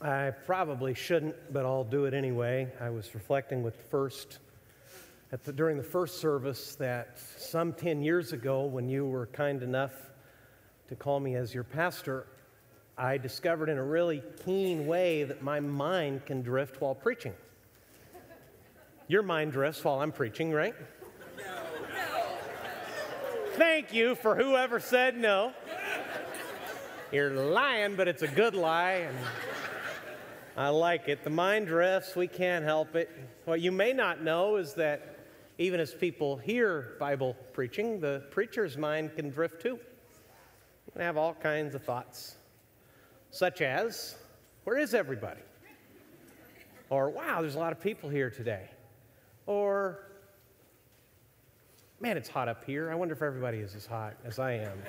I probably shouldn't, but I'll do it anyway. I was reflecting with first, the, during the first service that some 10 years ago, when you were kind enough to call me as your pastor, I discovered in a really keen way that my mind can drift while preaching. Your mind drifts while I'm preaching, right? No. no. Thank you for whoever said no. You're lying, but it's a good lie. And I like it. The mind drifts, we can't help it. What you may not know is that even as people hear Bible preaching, the preacher's mind can drift too. And have all kinds of thoughts, such as, where is everybody? Or, wow, there's a lot of people here today. Or, man, it's hot up here. I wonder if everybody is as hot as I am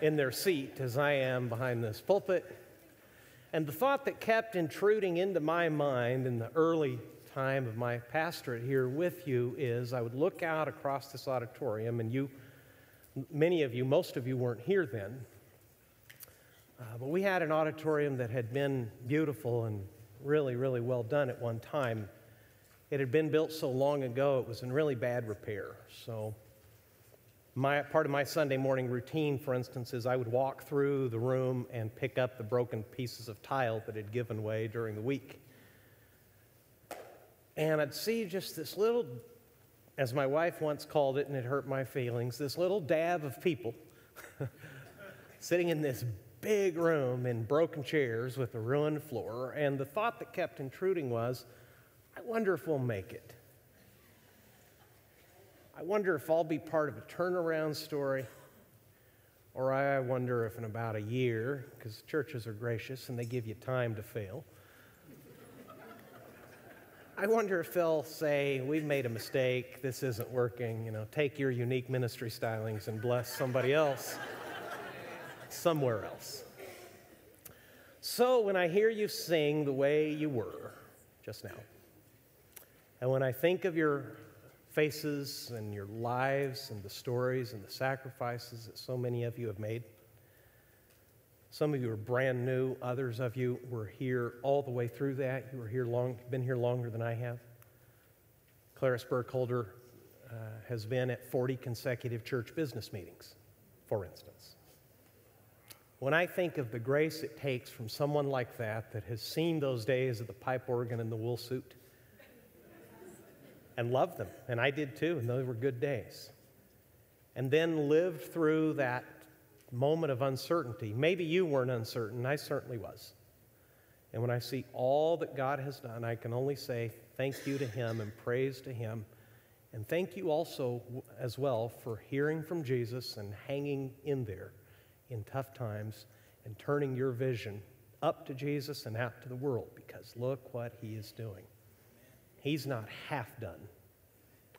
in their seat as I am behind this pulpit. And the thought that kept intruding into my mind in the early time of my pastorate here with you is I would look out across this auditorium, and you, many of you, most of you weren't here then. Uh, but we had an auditorium that had been beautiful and really, really well done at one time. It had been built so long ago, it was in really bad repair. So my, part of my Sunday morning routine, for instance, is I would walk through the room and pick up the broken pieces of tile that had given way during the week. And I'd see just this little, as my wife once called it, and it hurt my feelings, this little dab of people sitting in this big room in broken chairs with a ruined floor. And the thought that kept intruding was, I wonder if we'll make it. I wonder if I'll be part of a turnaround story, or I wonder if in about a year, because churches are gracious and they give you time to fail, I wonder if they'll say, We've made a mistake, this isn't working, you know, take your unique ministry stylings and bless somebody else somewhere else. So when I hear you sing the way you were just now, and when I think of your faces and your lives and the stories and the sacrifices that so many of you have made. Some of you are brand new, others of you were here all the way through that. You were here long, been here longer than I have. Clarice Burkholder uh, has been at 40 consecutive church business meetings, for instance. When I think of the grace it takes from someone like that, that has seen those days of the pipe organ and the wool suit, and loved them. And I did too, and those were good days. And then lived through that moment of uncertainty. Maybe you weren't uncertain, I certainly was. And when I see all that God has done, I can only say thank you to Him and praise to Him. And thank you also, as well, for hearing from Jesus and hanging in there in tough times and turning your vision up to Jesus and out to the world because look what He is doing. He's not half done.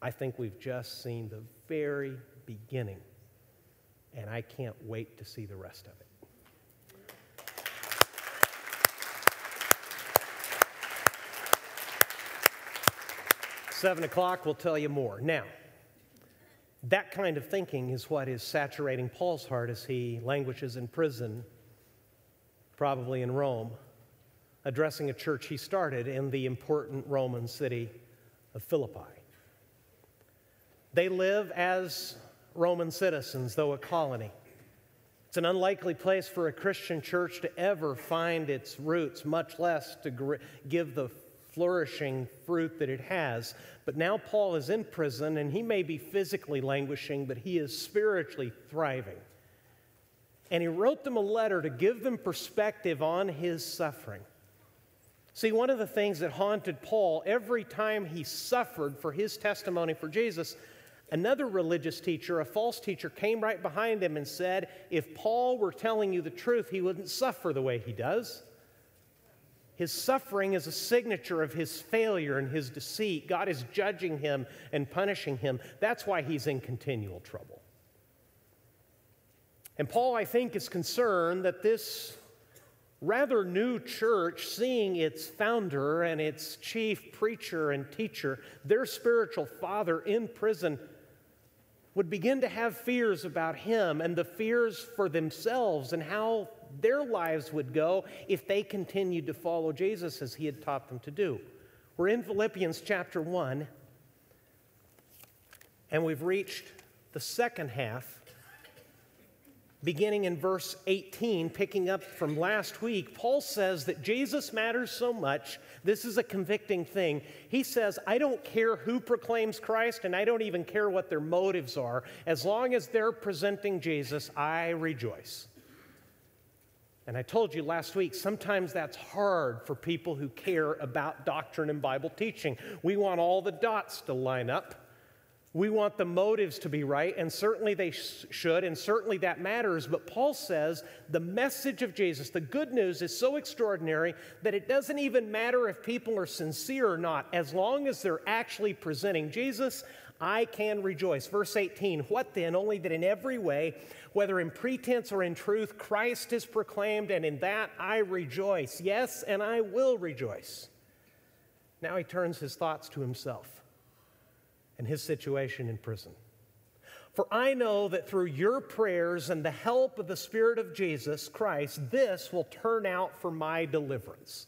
I think we've just seen the very beginning, and I can't wait to see the rest of it. Seven o'clock will tell you more. Now, that kind of thinking is what is saturating Paul's heart as he languishes in prison, probably in Rome addressing a church he started in the important Roman city of Philippi. They live as Roman citizens, though a colony. It's an unlikely place for a Christian church to ever find its roots, much less to give the flourishing fruit that it has. But now Paul is in prison, and he may be physically languishing, but he is spiritually thriving. And he wrote them a letter to give them perspective on his suffering. See, one of the things that haunted Paul every time he suffered for his testimony for Jesus, another religious teacher, a false teacher, came right behind him and said, If Paul were telling you the truth, he wouldn't suffer the way he does. His suffering is a signature of his failure and his deceit. God is judging him and punishing him. That's why he's in continual trouble. And Paul, I think, is concerned that this rather new church, seeing its founder and its chief preacher and teacher, their spiritual father in prison, would begin to have fears about him and the fears for themselves and how their lives would go if they continued to follow Jesus as he had taught them to do. We're in Philippians chapter 1, and we've reached the second half beginning in verse 18, picking up from last week, Paul says that Jesus matters so much. This is a convicting thing. He says, I don't care who proclaims Christ, and I don't even care what their motives are. As long as they're presenting Jesus, I rejoice. And I told you last week, sometimes that's hard for people who care about doctrine and Bible teaching. We want all the dots to line up. We want the motives to be right, and certainly they sh- should, and certainly that matters. But Paul says the message of Jesus, the good news, is so extraordinary that it doesn't even matter if people are sincere or not. As long as they're actually presenting Jesus, I can rejoice. Verse 18 What then? Only that in every way, whether in pretense or in truth, Christ is proclaimed, and in that I rejoice. Yes, and I will rejoice. Now he turns his thoughts to himself and his situation in prison. For I know that through your prayers and the help of the Spirit of Jesus Christ, this will turn out for my deliverance.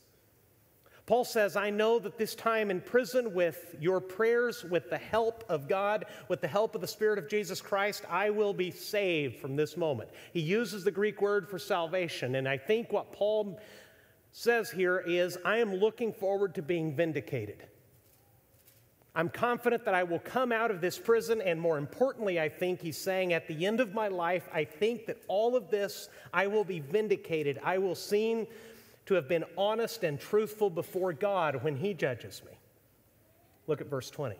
Paul says, I know that this time in prison, with your prayers, with the help of God, with the help of the Spirit of Jesus Christ, I will be saved from this moment. He uses the Greek word for salvation, and I think what Paul says here is, I am looking forward to being vindicated. I'm confident that I will come out of this prison, and more importantly, I think he's saying at the end of my life, I think that all of this, I will be vindicated. I will seem to have been honest and truthful before God when he judges me. Look at verse 20.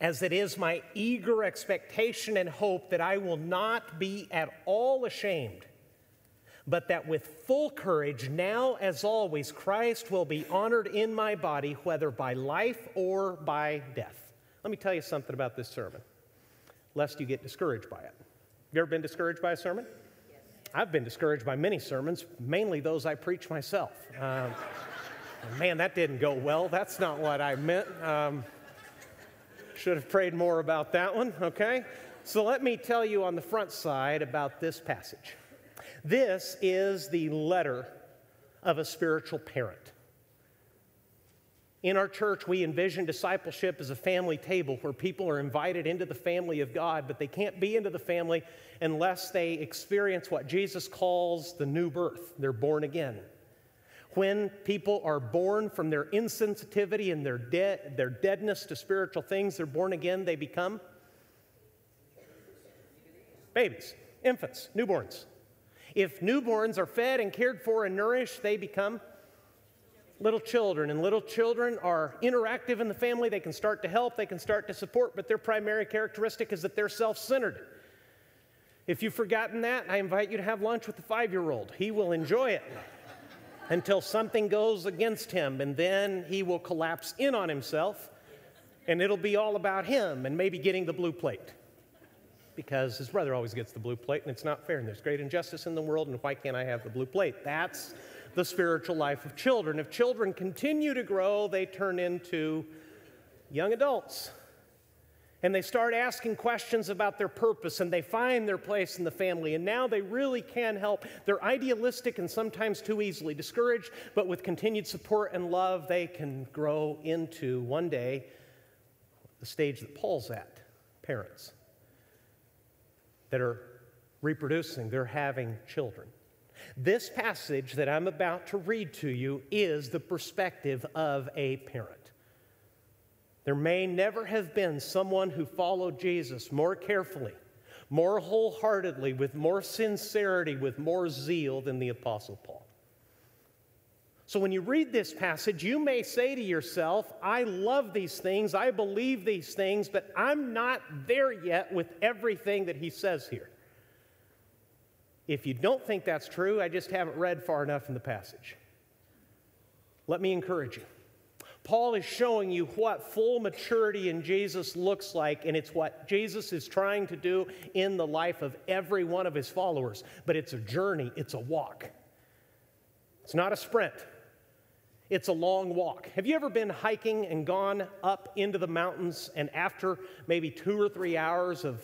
As it is my eager expectation and hope that I will not be at all ashamed but that with full courage, now as always, Christ will be honored in my body, whether by life or by death. Let me tell you something about this sermon, lest you get discouraged by it. Have you ever been discouraged by a sermon? I've been discouraged by many sermons, mainly those I preach myself. Um, man, that didn't go well. That's not what I meant. Um, should have prayed more about that one, okay? So let me tell you on the front side about this passage. This is the letter of a spiritual parent. In our church, we envision discipleship as a family table where people are invited into the family of God, but they can't be into the family unless they experience what Jesus calls the new birth. They're born again. When people are born from their insensitivity and their, de- their deadness to spiritual things, they're born again, they become babies, infants, newborns. If newborns are fed and cared for and nourished, they become little children. And little children are interactive in the family. They can start to help, they can start to support, but their primary characteristic is that they're self centered. If you've forgotten that, I invite you to have lunch with the five year old. He will enjoy it until something goes against him, and then he will collapse in on himself, and it'll be all about him and maybe getting the blue plate because his brother always gets the blue plate and it's not fair and there's great injustice in the world and why can't I have the blue plate? That's the spiritual life of children. If children continue to grow, they turn into young adults. And they start asking questions about their purpose and they find their place in the family. And now they really can help. They're idealistic and sometimes too easily discouraged, but with continued support and love, they can grow into one day the stage that Paul's at parents that are reproducing, they're having children. This passage that I'm about to read to you is the perspective of a parent. There may never have been someone who followed Jesus more carefully, more wholeheartedly, with more sincerity, with more zeal than the Apostle Paul. So when you read this passage, you may say to yourself, I love these things, I believe these things, but I'm not there yet with everything that he says here. If you don't think that's true, I just haven't read far enough in the passage. Let me encourage you. Paul is showing you what full maturity in Jesus looks like, and it's what Jesus is trying to do in the life of every one of his followers. But it's a journey, it's a walk. It's not a sprint. It's a long walk. Have you ever been hiking and gone up into the mountains and after maybe two or three hours of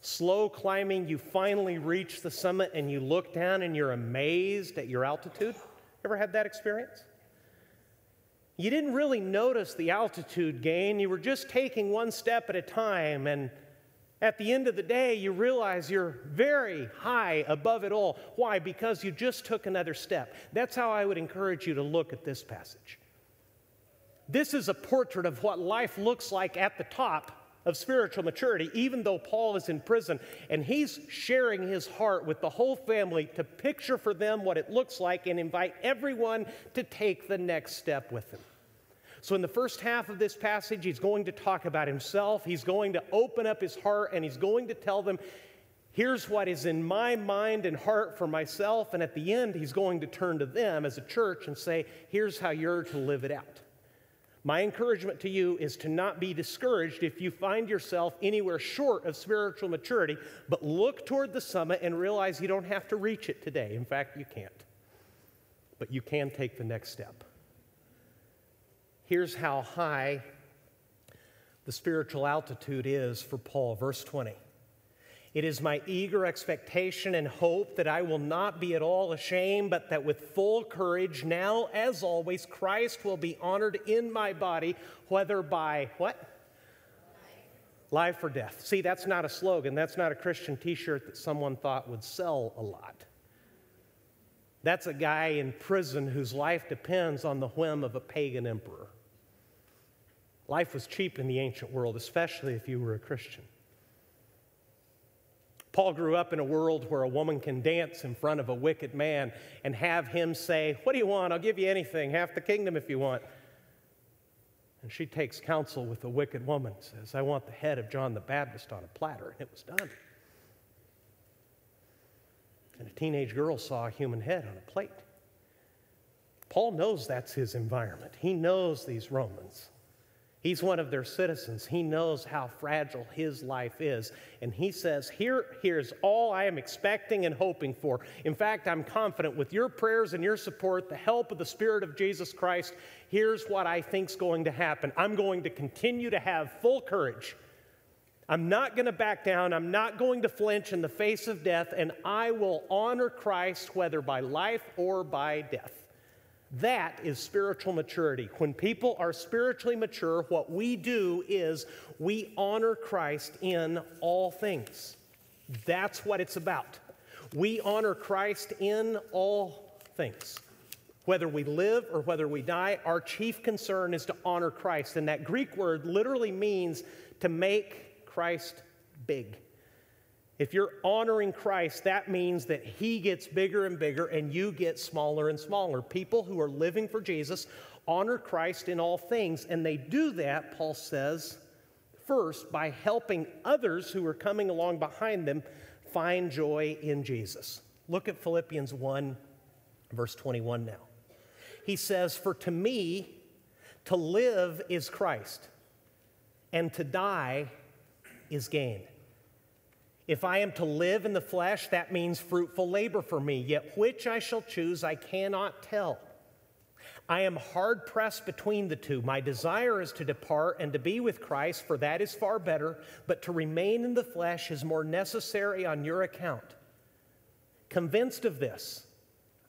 slow climbing, you finally reach the summit and you look down and you're amazed at your altitude? Ever had that experience? You didn't really notice the altitude gain. You were just taking one step at a time. And at the end of the day, you realize you're very high above it all. Why? Because you just took another step. That's how I would encourage you to look at this passage. This is a portrait of what life looks like at the top of spiritual maturity, even though Paul is in prison and he's sharing his heart with the whole family to picture for them what it looks like and invite everyone to take the next step with him. So, in the first half of this passage, he's going to talk about himself. He's going to open up his heart and he's going to tell them, here's what is in my mind and heart for myself. And at the end, he's going to turn to them as a church and say, here's how you're to live it out. My encouragement to you is to not be discouraged if you find yourself anywhere short of spiritual maturity, but look toward the summit and realize you don't have to reach it today. In fact, you can't. But you can take the next step. Here's how high the spiritual altitude is for Paul. Verse 20. It is my eager expectation and hope that I will not be at all ashamed, but that with full courage, now as always, Christ will be honored in my body, whether by what? Life or death. See, that's not a slogan. That's not a Christian t shirt that someone thought would sell a lot. That's a guy in prison whose life depends on the whim of a pagan emperor. Life was cheap in the ancient world, especially if you were a Christian. Paul grew up in a world where a woman can dance in front of a wicked man and have him say, What do you want? I'll give you anything, half the kingdom if you want. And she takes counsel with the wicked woman, says, I want the head of John the Baptist on a platter. And it was done. And a teenage girl saw a human head on a plate. Paul knows that's his environment. He knows these Romans. He's one of their citizens. He knows how fragile his life is. And he says, Here, Here's all I am expecting and hoping for. In fact, I'm confident with your prayers and your support, the help of the Spirit of Jesus Christ, here's what I think's going to happen. I'm going to continue to have full courage. I'm not going to back down. I'm not going to flinch in the face of death, and I will honor Christ whether by life or by death. That is spiritual maturity. When people are spiritually mature, what we do is we honor Christ in all things. That's what it's about. We honor Christ in all things. Whether we live or whether we die, our chief concern is to honor Christ. And that Greek word literally means to make Christ big. If you're honoring Christ, that means that He gets bigger and bigger and you get smaller and smaller. People who are living for Jesus honor Christ in all things, and they do that, Paul says, first by helping others who are coming along behind them find joy in Jesus. Look at Philippians 1, verse 21 now. He says, For to me, to live is Christ, and to die is gain. If I am to live in the flesh, that means fruitful labor for me, yet which I shall choose, I cannot tell. I am hard pressed between the two. My desire is to depart and to be with Christ, for that is far better, but to remain in the flesh is more necessary on your account. Convinced of this,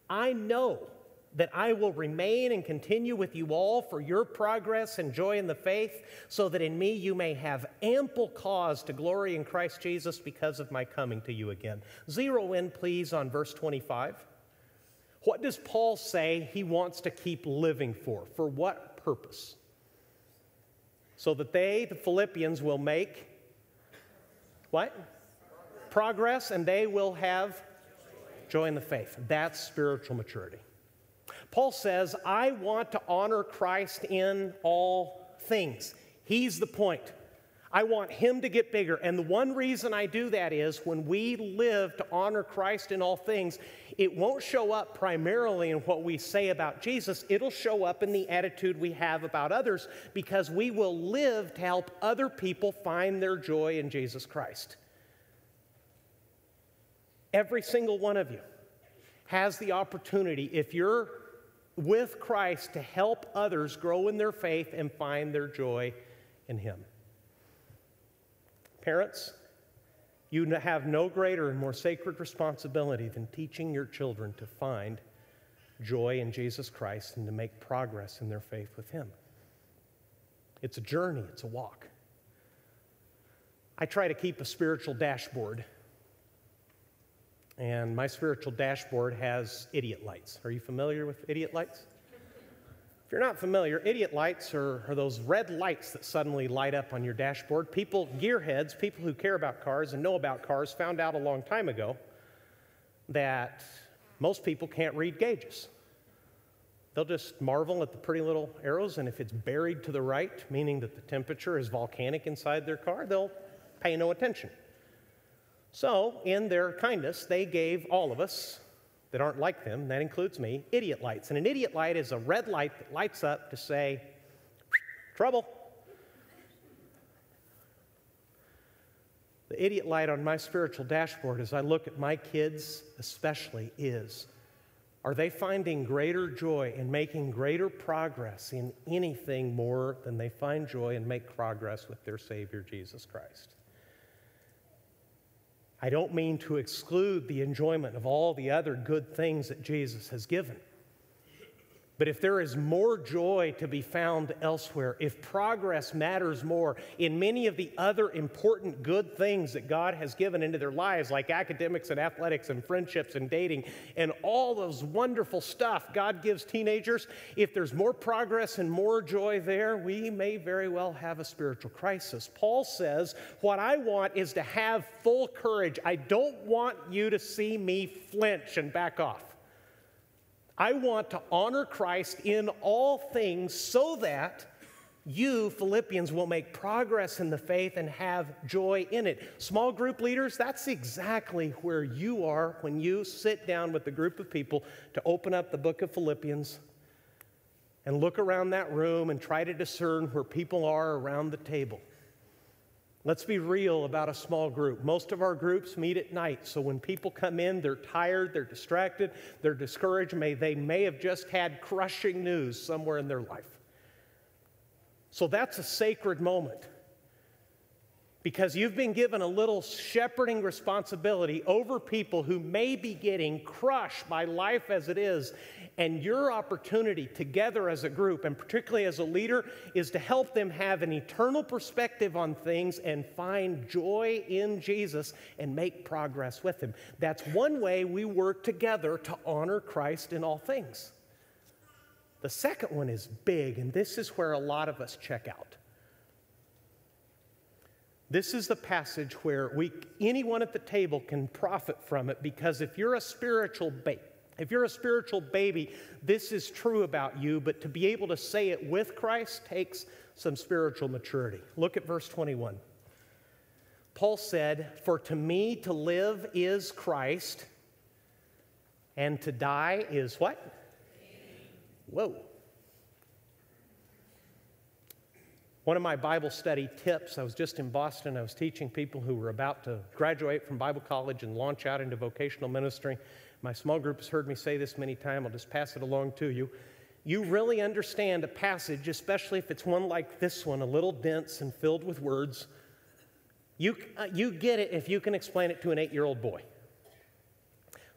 I know that I will remain and continue with you all for your progress and joy in the faith, so that in me you may have ample cause to glory in Christ Jesus because of my coming to you again. Zero in, please, on verse 25. What does Paul say he wants to keep living for? For what purpose? So that they, the Philippians, will make what? Progress, and they will have joy in the faith. That's spiritual maturity. Paul says, I want to honor Christ in all things. He's the point. I want him to get bigger. And the one reason I do that is when we live to honor Christ in all things, it won't show up primarily in what we say about Jesus. It'll show up in the attitude we have about others because we will live to help other people find their joy in Jesus Christ. Every single one of you has the opportunity, if you're with Christ to help others grow in their faith and find their joy in Him. Parents, You have no greater and more sacred responsibility than teaching your children to find joy in Jesus Christ and to make progress in their faith with Him. It's a journey, it's a walk. I try to keep a spiritual dashboard, and my spiritual dashboard has idiot lights. Are you familiar with idiot lights? If you're not familiar, idiot lights are, are, those red lights that suddenly light up on your dashboard. People, gearheads, people who care about cars and know about cars, found out a long time ago that most people can't read gauges. They'll just marvel at the pretty little arrows, and if it's buried to the right, meaning that the temperature is volcanic inside their car, they'll pay no attention. So, in their kindness, they gave all of us that aren't like them, that includes me, idiot lights. And an idiot light is a red light that lights up to say, trouble. The idiot light on my spiritual dashboard as I look at my kids, especially, is are they finding greater joy in making greater progress in anything more than they find joy and make progress with their Savior, Jesus Christ? I don't mean to exclude the enjoyment of all the other good things that Jesus has given. But if there is more joy to be found elsewhere, if progress matters more in many of the other important good things that God has given into their lives, like academics and athletics and friendships and dating and all those wonderful stuff God gives teenagers, if there's more progress and more joy there, we may very well have a spiritual crisis. Paul says, What I want is to have full courage. I don't want you to see me flinch and back off. I want to honor Christ in all things so that you, Philippians, will make progress in the faith and have joy in it. Small group leaders, that's exactly where you are when you sit down with a group of people to open up the book of Philippians and look around that room and try to discern where people are around the table. Let's be real about a small group. Most of our groups meet at night, so when people come in, they're tired, they're distracted, they're discouraged. May, they may have just had crushing news somewhere in their life. So that's a sacred moment because you've been given a little shepherding responsibility over people who may be getting crushed by life as it is. And your opportunity together as a group, and particularly as a leader, is to help them have an eternal perspective on things and find joy in Jesus and make progress with Him. That's one way we work together to honor Christ in all things. The second one is big, and this is where a lot of us check out. This is the passage where we, anyone at the table can profit from it because if you're a spiritual baby, if you're a spiritual baby, this is true about you, but to be able to say it with Christ takes some spiritual maturity. Look at verse 21. Paul said, For to me to live is Christ, and to die is what? Whoa. One of my Bible study tips, I was just in Boston, I was teaching people who were about to graduate from Bible college and launch out into vocational ministry. My small group has heard me say this many times, I'll just pass it along to you. You really understand a passage, especially if it's one like this one, a little dense and filled with words. You, uh, you get it if you can explain it to an eight year old boy.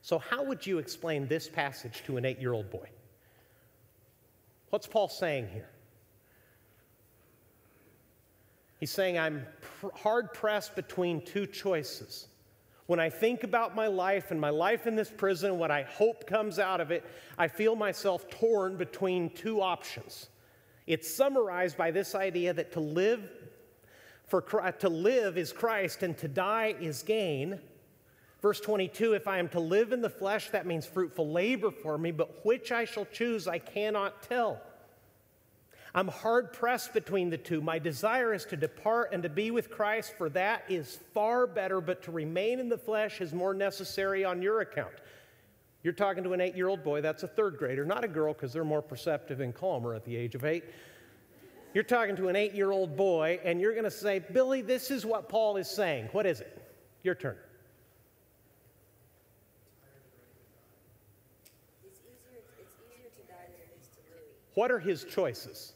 So, how would you explain this passage to an eight year old boy? What's Paul saying here? He's saying, I'm pr- hard pressed between two choices. When I think about my life and my life in this prison, what I hope comes out of it, I feel myself torn between two options. It's summarized by this idea that to live for uh, to live is Christ and to die is gain. Verse 22 If I am to live in the flesh, that means fruitful labor for me, but which I shall choose, I cannot tell. I'm hard pressed between the two. My desire is to depart and to be with Christ, for that is far better, but to remain in the flesh is more necessary on your account. You're talking to an eight year old boy, that's a third grader, not a girl, because they're more perceptive and calmer at the age of eight. You're talking to an eight year old boy, and you're going to say, Billy, this is what Paul is saying. What is it? Your turn. What are his choices?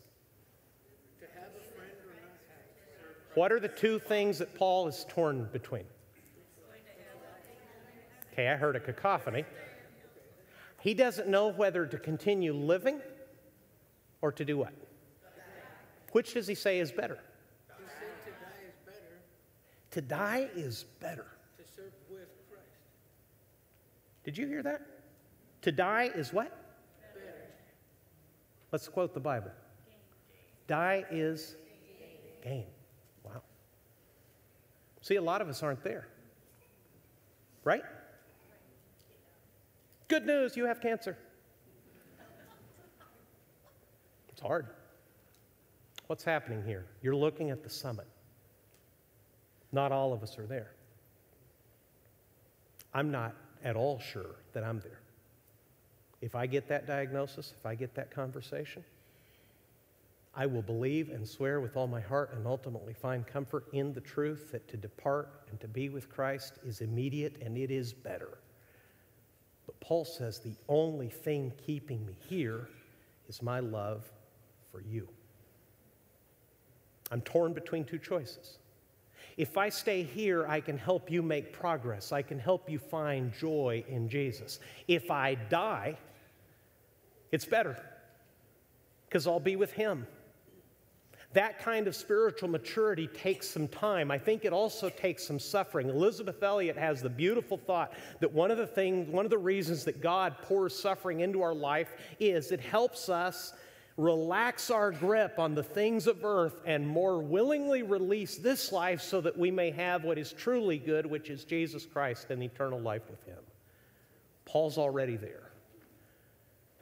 What are the two things that Paul is torn between? Okay, I heard a cacophony. He doesn't know whether to continue living or to do what? Which does he say is better? He said to die is better, To die is better. to serve with Christ. Did you hear that? To die is what? Better. Let's quote the Bible. Die is gain. See, a lot of us aren't there. Right? Good news, you have cancer. It's hard. What's happening here? You're looking at the summit. Not all of us are there. I'm not at all sure that I'm there. If I get that diagnosis, if I get that conversation, I will believe and swear with all my heart and ultimately find comfort in the truth that to depart and to be with Christ is immediate and it is better. But Paul says the only thing keeping me here is my love for you. I'm torn between two choices. If I stay here, I can help you make progress. I can help you find joy in Jesus. If I die, it's better because I'll be with Him. That kind of spiritual maturity takes some time. I think it also takes some suffering. Elisabeth Elliot has the beautiful thought that one of the things, one of the reasons that God pours suffering into our life is it helps us relax our grip on the things of earth and more willingly release this life so that we may have what is truly good, which is Jesus Christ and eternal life with Him. Paul's already there.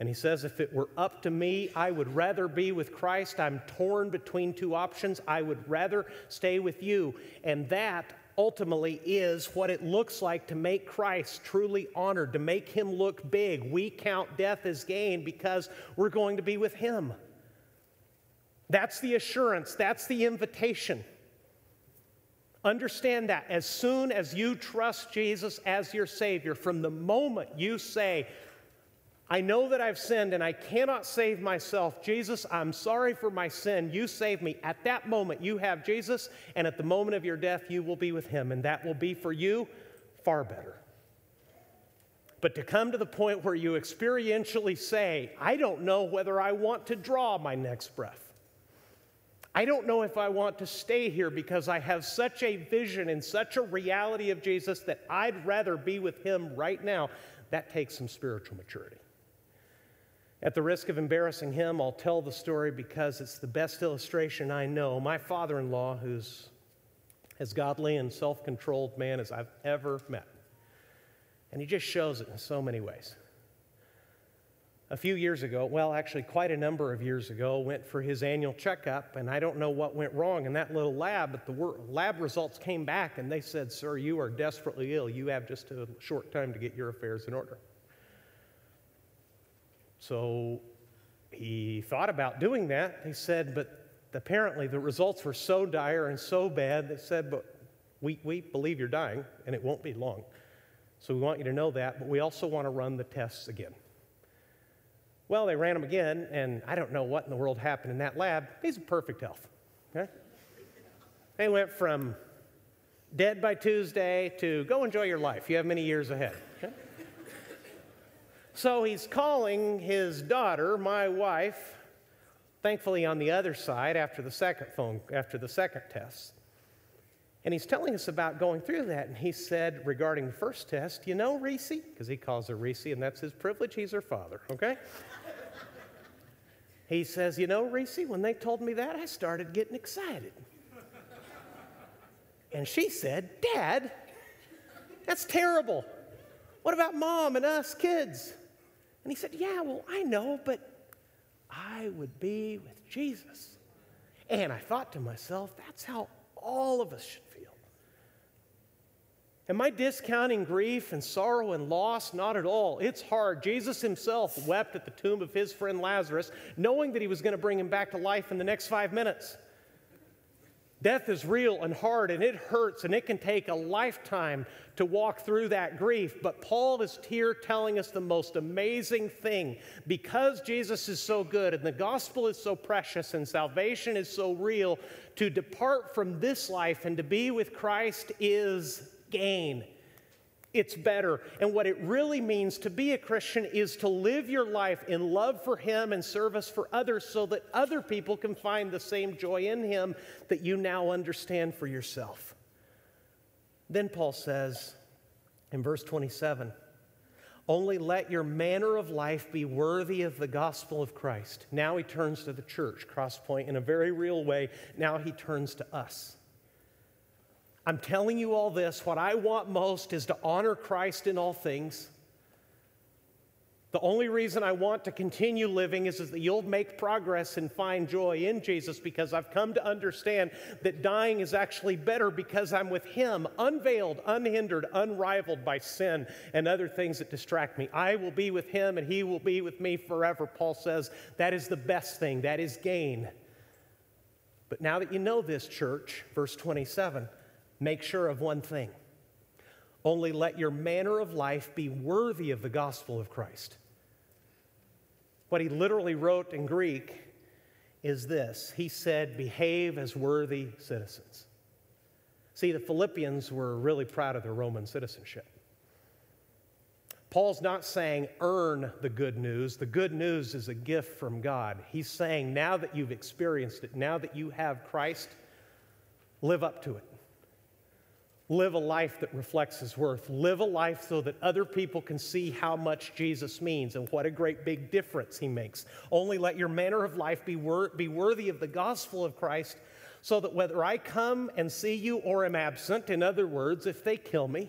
And he says, if it were up to me, I would rather be with Christ. I'm torn between two options. I would rather stay with you. And that ultimately is what it looks like to make Christ truly honored, to make him look big. We count death as gain because we're going to be with him. That's the assurance, that's the invitation. Understand that as soon as you trust Jesus as your Savior, from the moment you say, I know that I've sinned and I cannot save myself. Jesus, I'm sorry for my sin. You save me. At that moment, you have Jesus, and at the moment of your death, you will be with him, and that will be for you far better. But to come to the point where you experientially say, I don't know whether I want to draw my next breath. I don't know if I want to stay here because I have such a vision and such a reality of Jesus that I'd rather be with him right now. That takes some spiritual maturity. At the risk of embarrassing him, I'll tell the story because it's the best illustration I know. My father in law, who's as godly and self controlled man as I've ever met, and he just shows it in so many ways. A few years ago, well, actually, quite a number of years ago, went for his annual checkup, and I don't know what went wrong in that little lab, but the lab results came back and they said, Sir, you are desperately ill. You have just a short time to get your affairs in order. So he thought about doing that. He said, but apparently the results were so dire and so bad. They said, but we, we believe you're dying and it won't be long. So we want you to know that, but we also want to run the tests again. Well, they ran them again, and I don't know what in the world happened in that lab. He's in perfect health. Okay? They went from dead by Tuesday to go enjoy your life. You have many years ahead. Okay? So he's calling his daughter, my wife, thankfully on the other side after the second phone, after the second test. And he's telling us about going through that. And he said regarding the first test, you know, Reese, because he calls her Reese, and that's his privilege. He's her father, okay? he says, you know, Reese, when they told me that, I started getting excited. and she said, Dad, that's terrible. What about mom and us kids? And he said, Yeah, well, I know, but I would be with Jesus. And I thought to myself, that's how all of us should feel. Am I discounting grief and sorrow and loss? Not at all. It's hard. Jesus himself wept at the tomb of his friend Lazarus, knowing that he was going to bring him back to life in the next five minutes. Death is real and hard, and it hurts, and it can take a lifetime to walk through that grief. But Paul is here telling us the most amazing thing. Because Jesus is so good, and the gospel is so precious, and salvation is so real, to depart from this life and to be with Christ is gain. It's better. And what it really means to be a Christian is to live your life in love for Him and service for others so that other people can find the same joy in Him that you now understand for yourself. Then Paul says in verse 27 only let your manner of life be worthy of the gospel of Christ. Now he turns to the church, Crosspoint, in a very real way. Now he turns to us. I'm telling you all this. What I want most is to honor Christ in all things. The only reason I want to continue living is, is that you'll make progress and find joy in Jesus because I've come to understand that dying is actually better because I'm with Him, unveiled, unhindered, unrivaled by sin and other things that distract me. I will be with Him and He will be with me forever. Paul says that is the best thing, that is gain. But now that you know this, church, verse 27, make sure of one thing. Only let your manner of life be worthy of the gospel of Christ. What he literally wrote in Greek is this He said, Behave as worthy citizens. See, the Philippians were really proud of their Roman citizenship. Paul's not saying earn the good news. The good news is a gift from God. He's saying now that you've experienced it, now that you have Christ, live up to it. Live a life that reflects his worth. Live a life so that other people can see how much Jesus means and what a great big difference he makes. Only let your manner of life be, wor- be worthy of the gospel of Christ, so that whether I come and see you or am absent, in other words, if they kill me,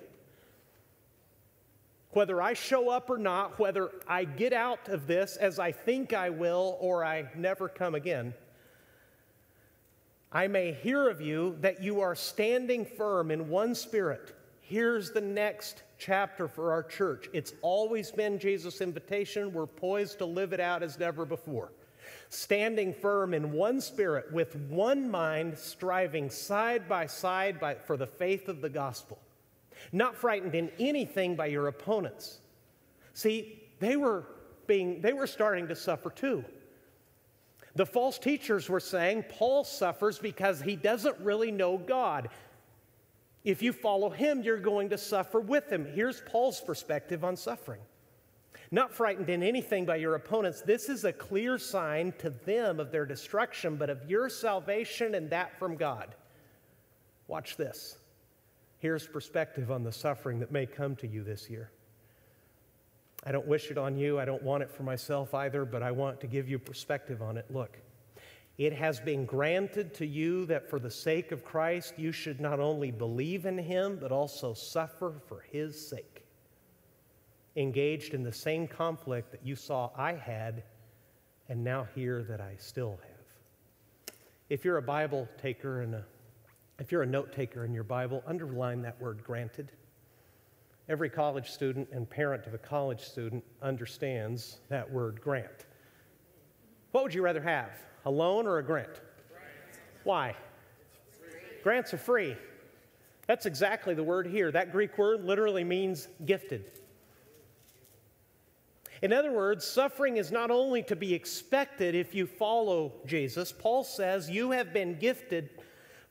whether I show up or not, whether I get out of this as I think I will or I never come again, I may hear of you that you are standing firm in one spirit. Here's the next chapter for our church. It's always been Jesus' invitation. We're poised to live it out as never before. Standing firm in one spirit, with one mind, striving side by side by, for the faith of the gospel. Not frightened in anything by your opponents. See, they were, being, they were starting to suffer too. The false teachers were saying Paul suffers because he doesn't really know God. If you follow him, you're going to suffer with him. Here's Paul's perspective on suffering. Not frightened in anything by your opponents, this is a clear sign to them of their destruction, but of your salvation and that from God. Watch this. Here's perspective on the suffering that may come to you this year. I don't wish it on you. I don't want it for myself either, but I want to give you perspective on it. Look, it has been granted to you that for the sake of Christ, you should not only believe in him, but also suffer for his sake. Engaged in the same conflict that you saw I had, and now hear that I still have. If you're a Bible taker and a, if you're a note taker in your Bible, underline that word granted. Every college student and parent of a college student understands that word grant. What would you rather have, a loan or a grant? Why? Grants are free. That's exactly the word here. That Greek word literally means gifted. In other words, suffering is not only to be expected if you follow Jesus. Paul says you have been gifted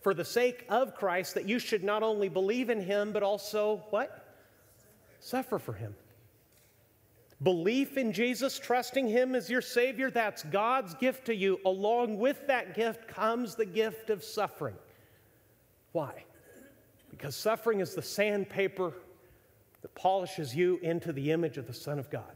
for the sake of Christ that you should not only believe in him, but also what? Suffer for him. Belief in Jesus, trusting him as your Savior, that's God's gift to you. Along with that gift comes the gift of suffering. Why? Because suffering is the sandpaper that polishes you into the image of the Son of God.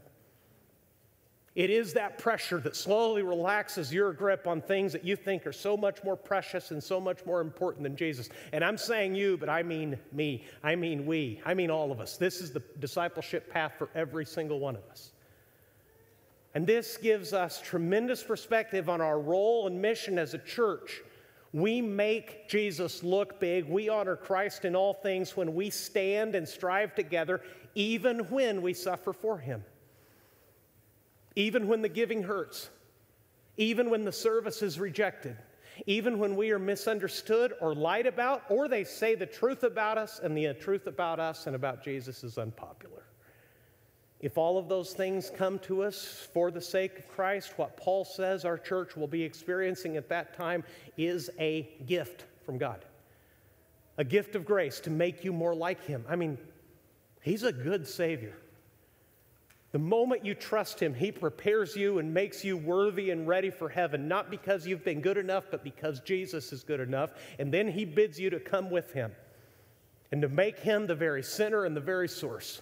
It is that pressure that slowly relaxes your grip on things that you think are so much more precious and so much more important than Jesus. And I'm saying you, but I mean me. I mean we. I mean all of us. This is the discipleship path for every single one of us. And this gives us tremendous perspective on our role and mission as a church. We make Jesus look big. We honor Christ in all things when we stand and strive together, even when we suffer for him even when the giving hurts, even when the service is rejected, even when we are misunderstood or lied about, or they say the truth about us and the truth about us and about Jesus is unpopular. If all of those things come to us for the sake of Christ, what Paul says our church will be experiencing at that time is a gift from God. A gift of grace to make you more like Him. I mean, He's a good Savior. The moment you trust Him, He prepares you and makes you worthy and ready for heaven, not because you've been good enough, but because Jesus is good enough. And then He bids you to come with Him and to make Him the very center and the very source,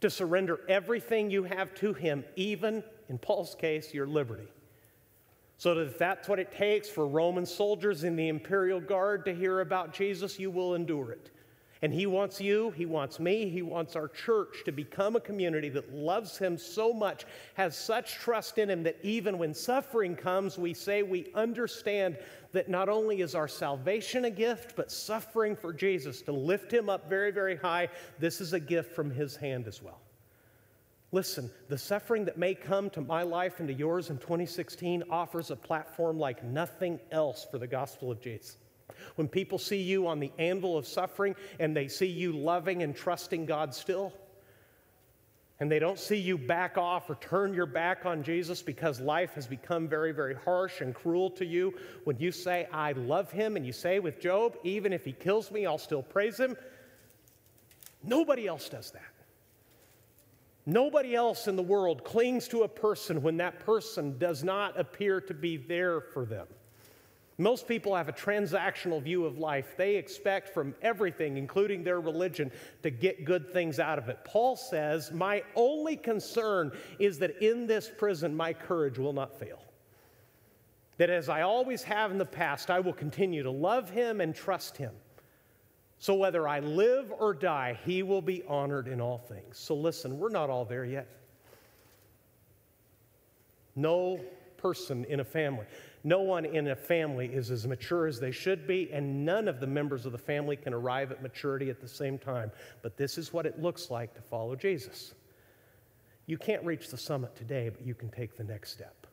to surrender everything you have to Him, even, in Paul's case, your liberty. So that if that's what it takes for Roman soldiers in the imperial guard to hear about Jesus, you will endure it. And He wants you, He wants me, He wants our church to become a community that loves Him so much, has such trust in Him that even when suffering comes, we say we understand that not only is our salvation a gift, but suffering for Jesus to lift Him up very, very high, this is a gift from His hand as well. Listen, the suffering that may come to my life and to yours in 2016 offers a platform like nothing else for the gospel of Jesus. When people see you on the anvil of suffering and they see you loving and trusting God still, and they don't see you back off or turn your back on Jesus because life has become very, very harsh and cruel to you, when you say, I love him, and you say with Job, even if he kills me, I'll still praise him, nobody else does that. Nobody else in the world clings to a person when that person does not appear to be there for them. Most people have a transactional view of life. They expect from everything, including their religion, to get good things out of it. Paul says, My only concern is that in this prison, my courage will not fail. That as I always have in the past, I will continue to love him and trust him. So whether I live or die, he will be honored in all things. So listen, we're not all there yet. No person in a family. No one in a family is as mature as they should be, and none of the members of the family can arrive at maturity at the same time. But this is what it looks like to follow Jesus. You can't reach the summit today, but you can take the next step.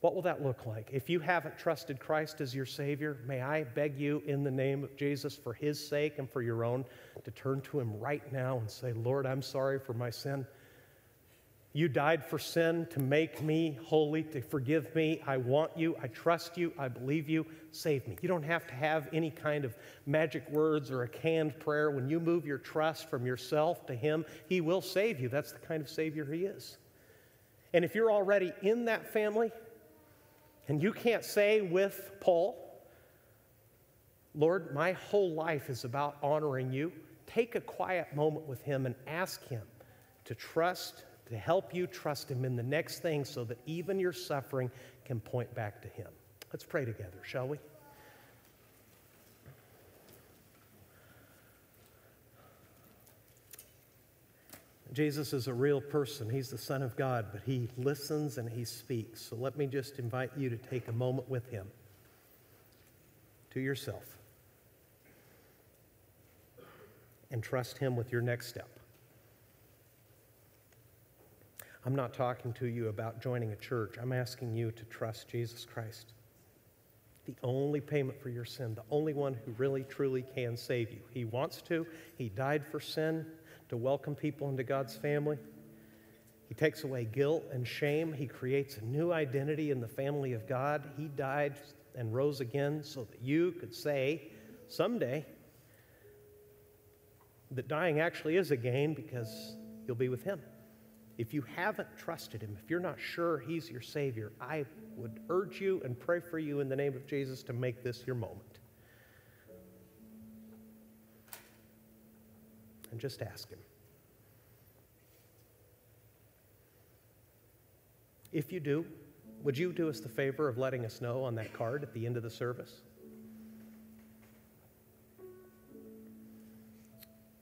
What will that look like? If you haven't trusted Christ as your Savior, may I beg you in the name of Jesus, for His sake and for your own, to turn to Him right now and say, Lord, I'm sorry for my sin. You died for sin to make me holy, to forgive me. I want you. I trust you. I believe you. Save me. You don't have to have any kind of magic words or a canned prayer. When you move your trust from yourself to Him, He will save you. That's the kind of Savior He is. And if you're already in that family and you can't say with Paul, Lord, my whole life is about honoring you, take a quiet moment with Him and ask Him to trust to help you trust Him in the next thing so that even your suffering can point back to Him. Let's pray together, shall we? Jesus is a real person. He's the Son of God, but He listens and He speaks. So let me just invite you to take a moment with Him to yourself and trust Him with your next step. I'm not talking to you about joining a church. I'm asking you to trust Jesus Christ. The only payment for your sin, the only one who really, truly can save you. He wants to. He died for sin to welcome people into God's family. He takes away guilt and shame. He creates a new identity in the family of God. He died and rose again so that you could say someday that dying actually is a gain because you'll be with Him. If you haven't trusted him, if you're not sure he's your Savior, I would urge you and pray for you in the name of Jesus to make this your moment. And just ask him. If you do, would you do us the favor of letting us know on that card at the end of the service?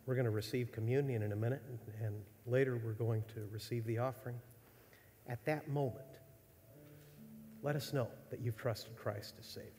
We're going to receive communion in a minute, and later we're going to receive the offering. At that moment, let us know that you've trusted Christ as Savior.